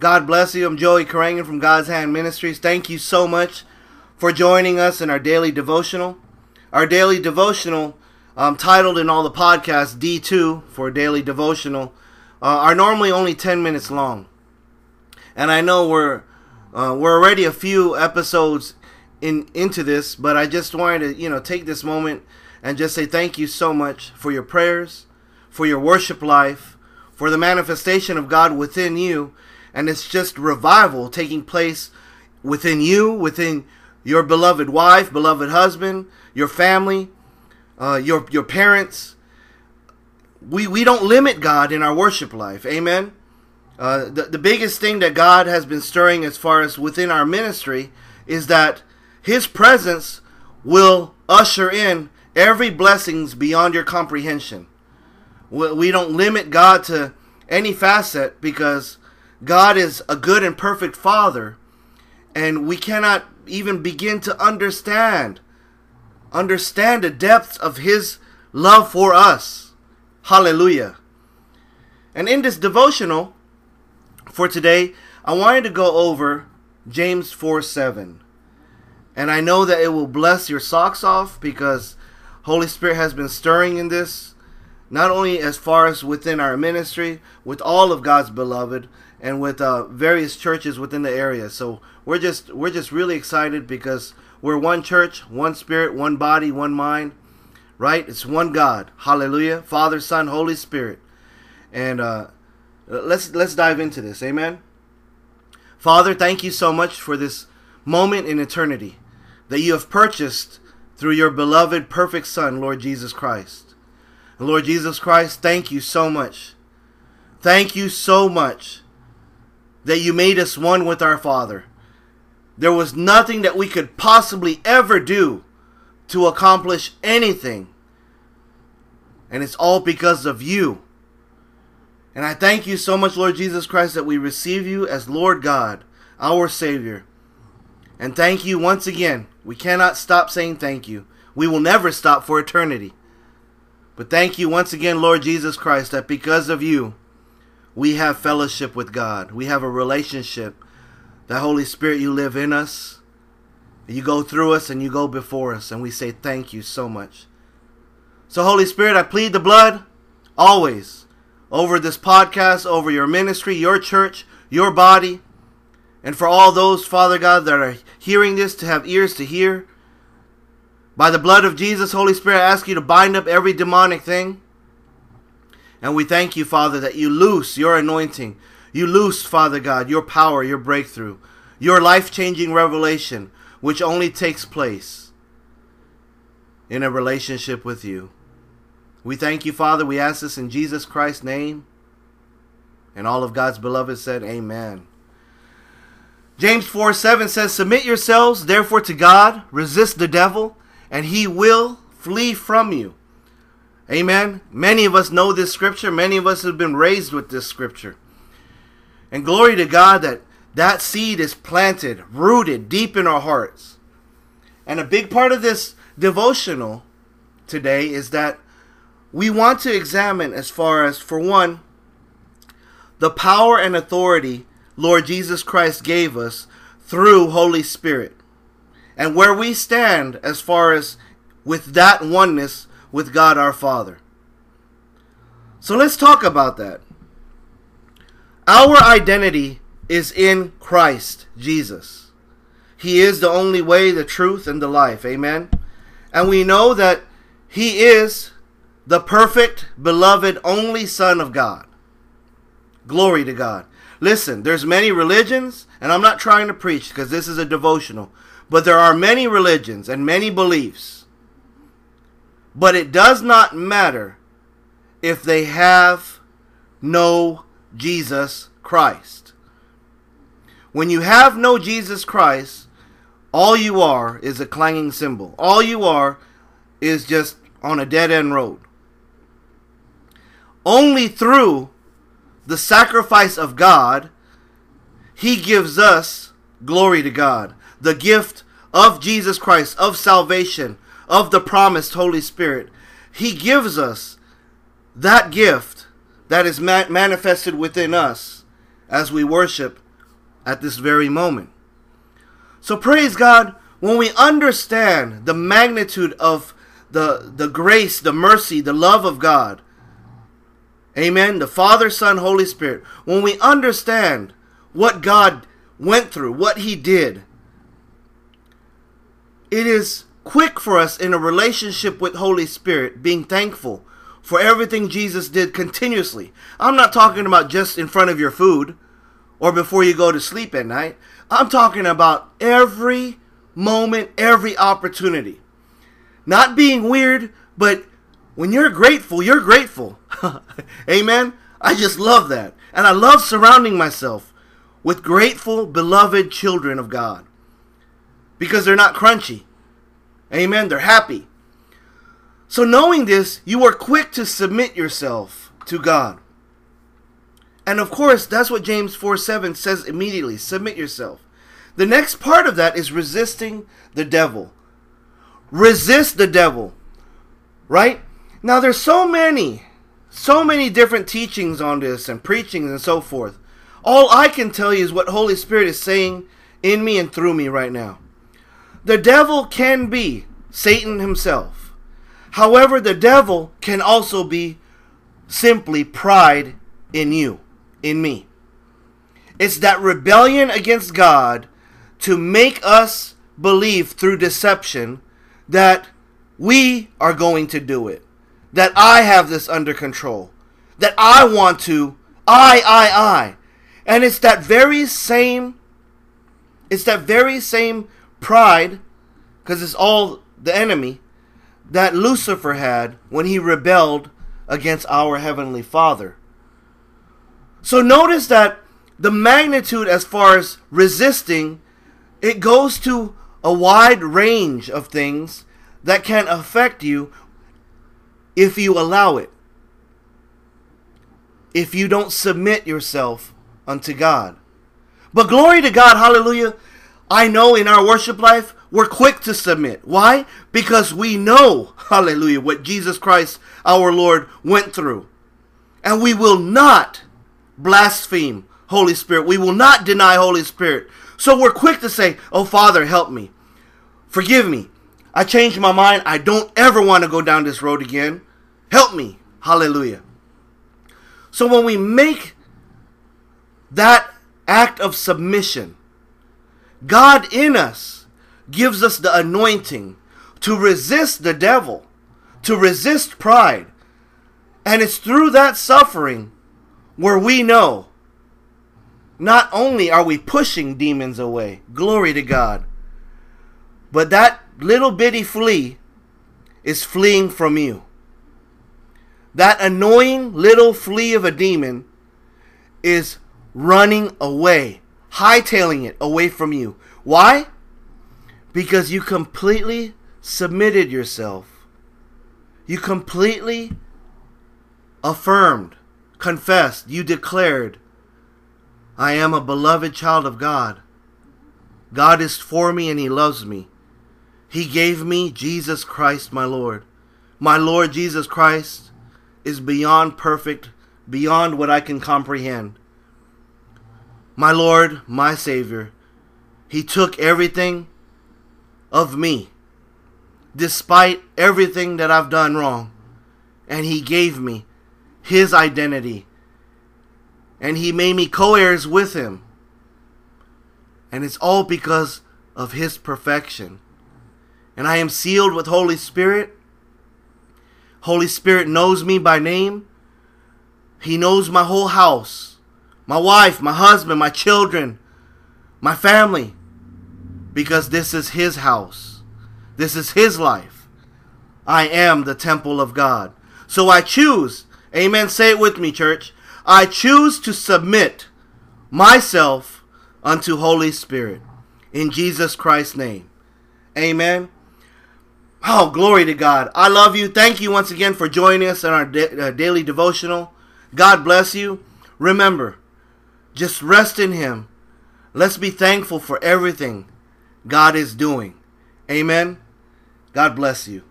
God bless you. I'm Joey Karangan from God's Hand Ministries. Thank you so much for joining us in our daily devotional. Our daily devotional, um, titled in all the podcasts D2 for daily devotional, uh, are normally only 10 minutes long. And I know we're uh, we're already a few episodes in into this, but I just wanted to you know take this moment and just say thank you so much for your prayers, for your worship life, for the manifestation of God within you, and it's just revival taking place within you, within your beloved wife, beloved husband, your family, uh, your your parents. We we don't limit God in our worship life. Amen. Uh, the, the biggest thing that God has been stirring as far as within our ministry is that His presence will usher in every blessings beyond your comprehension. We, we don't limit God to any facet because God is a good and perfect Father, and we cannot even begin to understand understand the depths of His love for us. Hallelujah. And in this devotional, for today, I wanted to go over James 4 7. And I know that it will bless your socks off because Holy Spirit has been stirring in this, not only as far as within our ministry, with all of God's beloved, and with uh, various churches within the area. So we're just we're just really excited because we're one church, one spirit, one body, one mind. Right? It's one God. Hallelujah. Father, Son, Holy Spirit. And uh, let's let's dive into this. Amen. Father, thank you so much for this moment in eternity that you have purchased through your beloved perfect son, Lord Jesus Christ. Lord Jesus Christ, thank you so much. Thank you so much that you made us one with our Father. There was nothing that we could possibly ever do to accomplish anything. And it's all because of you. And I thank you so much, Lord Jesus Christ, that we receive you as Lord God, our Savior. And thank you once again. We cannot stop saying thank you. We will never stop for eternity. But thank you once again, Lord Jesus Christ, that because of you, we have fellowship with God. We have a relationship. That Holy Spirit, you live in us. You go through us and you go before us. And we say thank you so much. So, Holy Spirit, I plead the blood always over this podcast, over your ministry, your church, your body, and for all those, Father God, that are hearing this to have ears to hear. By the blood of Jesus, Holy Spirit, I ask you to bind up every demonic thing. And we thank you, Father, that you loose your anointing. You loose, Father God, your power, your breakthrough, your life changing revelation, which only takes place in a relationship with you. We thank you, Father. We ask this in Jesus Christ's name. And all of God's beloved said, Amen. James 4 7 says, Submit yourselves therefore to God, resist the devil, and he will flee from you. Amen. Many of us know this scripture. Many of us have been raised with this scripture. And glory to God that that seed is planted, rooted deep in our hearts. And a big part of this devotional today is that we want to examine as far as, for one, the power and authority Lord Jesus Christ gave us through Holy Spirit. And where we stand as far as with that oneness with God our Father. So let's talk about that. Our identity is in Christ Jesus. He is the only way, the truth, and the life. Amen. And we know that He is the perfect, beloved, only Son of God. Glory to God. Listen, there's many religions, and I'm not trying to preach because this is a devotional, but there are many religions and many beliefs. But it does not matter if they have no Jesus Christ. When you have no Jesus Christ, all you are is a clanging cymbal. All you are is just on a dead end road. Only through the sacrifice of God, He gives us glory to God, the gift of Jesus Christ, of salvation, of the promised Holy Spirit. He gives us that gift that is ma- manifested within us as we worship at this very moment. So praise God when we understand the magnitude of the, the grace, the mercy, the love of God. Amen. The Father, Son, Holy Spirit. When we understand what God went through, what He did, it is quick for us in a relationship with Holy Spirit being thankful for everything Jesus did continuously. I'm not talking about just in front of your food or before you go to sleep at night. I'm talking about every moment, every opportunity. Not being weird, but when you're grateful, you're grateful. Amen. I just love that. And I love surrounding myself with grateful, beloved children of God because they're not crunchy. Amen. They're happy. So, knowing this, you are quick to submit yourself to God. And of course, that's what James 4 7 says immediately submit yourself. The next part of that is resisting the devil. Resist the devil. Right? Now, there's so many, so many different teachings on this and preachings and so forth. All I can tell you is what Holy Spirit is saying in me and through me right now. The devil can be Satan himself. However, the devil can also be simply pride in you, in me. It's that rebellion against God to make us believe through deception that we are going to do it, that I have this under control, that I want to, I, I, I. And it's that very same, it's that very same pride, because it's all the enemy, that Lucifer had when he rebelled against our Heavenly Father. So notice that the magnitude as far as resisting, it goes to a wide range of things that can affect you if you allow it. If you don't submit yourself unto God. But glory to God, hallelujah. I know in our worship life, we're quick to submit. Why? Because we know, hallelujah, what Jesus Christ, our Lord, went through. And we will not blaspheme Holy Spirit. We will not deny Holy Spirit. So we're quick to say, Oh, Father, help me. Forgive me. I changed my mind. I don't ever want to go down this road again. Help me. Hallelujah. So when we make that act of submission, God in us gives us the anointing to resist the devil, to resist pride. And it's through that suffering where we know not only are we pushing demons away, glory to God, but that little bitty flea is fleeing from you. That annoying little flea of a demon is running away, hightailing it away from you. Why? Because you completely submitted yourself. You completely affirmed, confessed, you declared, I am a beloved child of God. God is for me and He loves me. He gave me Jesus Christ, my Lord. My Lord Jesus Christ is beyond perfect, beyond what I can comprehend. My Lord, my Savior, He took everything of me, despite everything that I've done wrong, and He gave me His identity, and He made me co heirs with Him. And it's all because of His perfection and I am sealed with Holy Spirit. Holy Spirit knows me by name. He knows my whole house, my wife, my husband, my children, my family, because this is His house. This is His life. I am the temple of God. So I choose, amen, say it with me, church. I choose to submit myself unto Holy Spirit in Jesus Christ's name. Amen. Oh, glory to God. I love you. Thank you once again for joining us in our da- uh, daily devotional. God bless you. Remember, just rest in Him. Let's be thankful for everything God is doing. Amen. God bless you.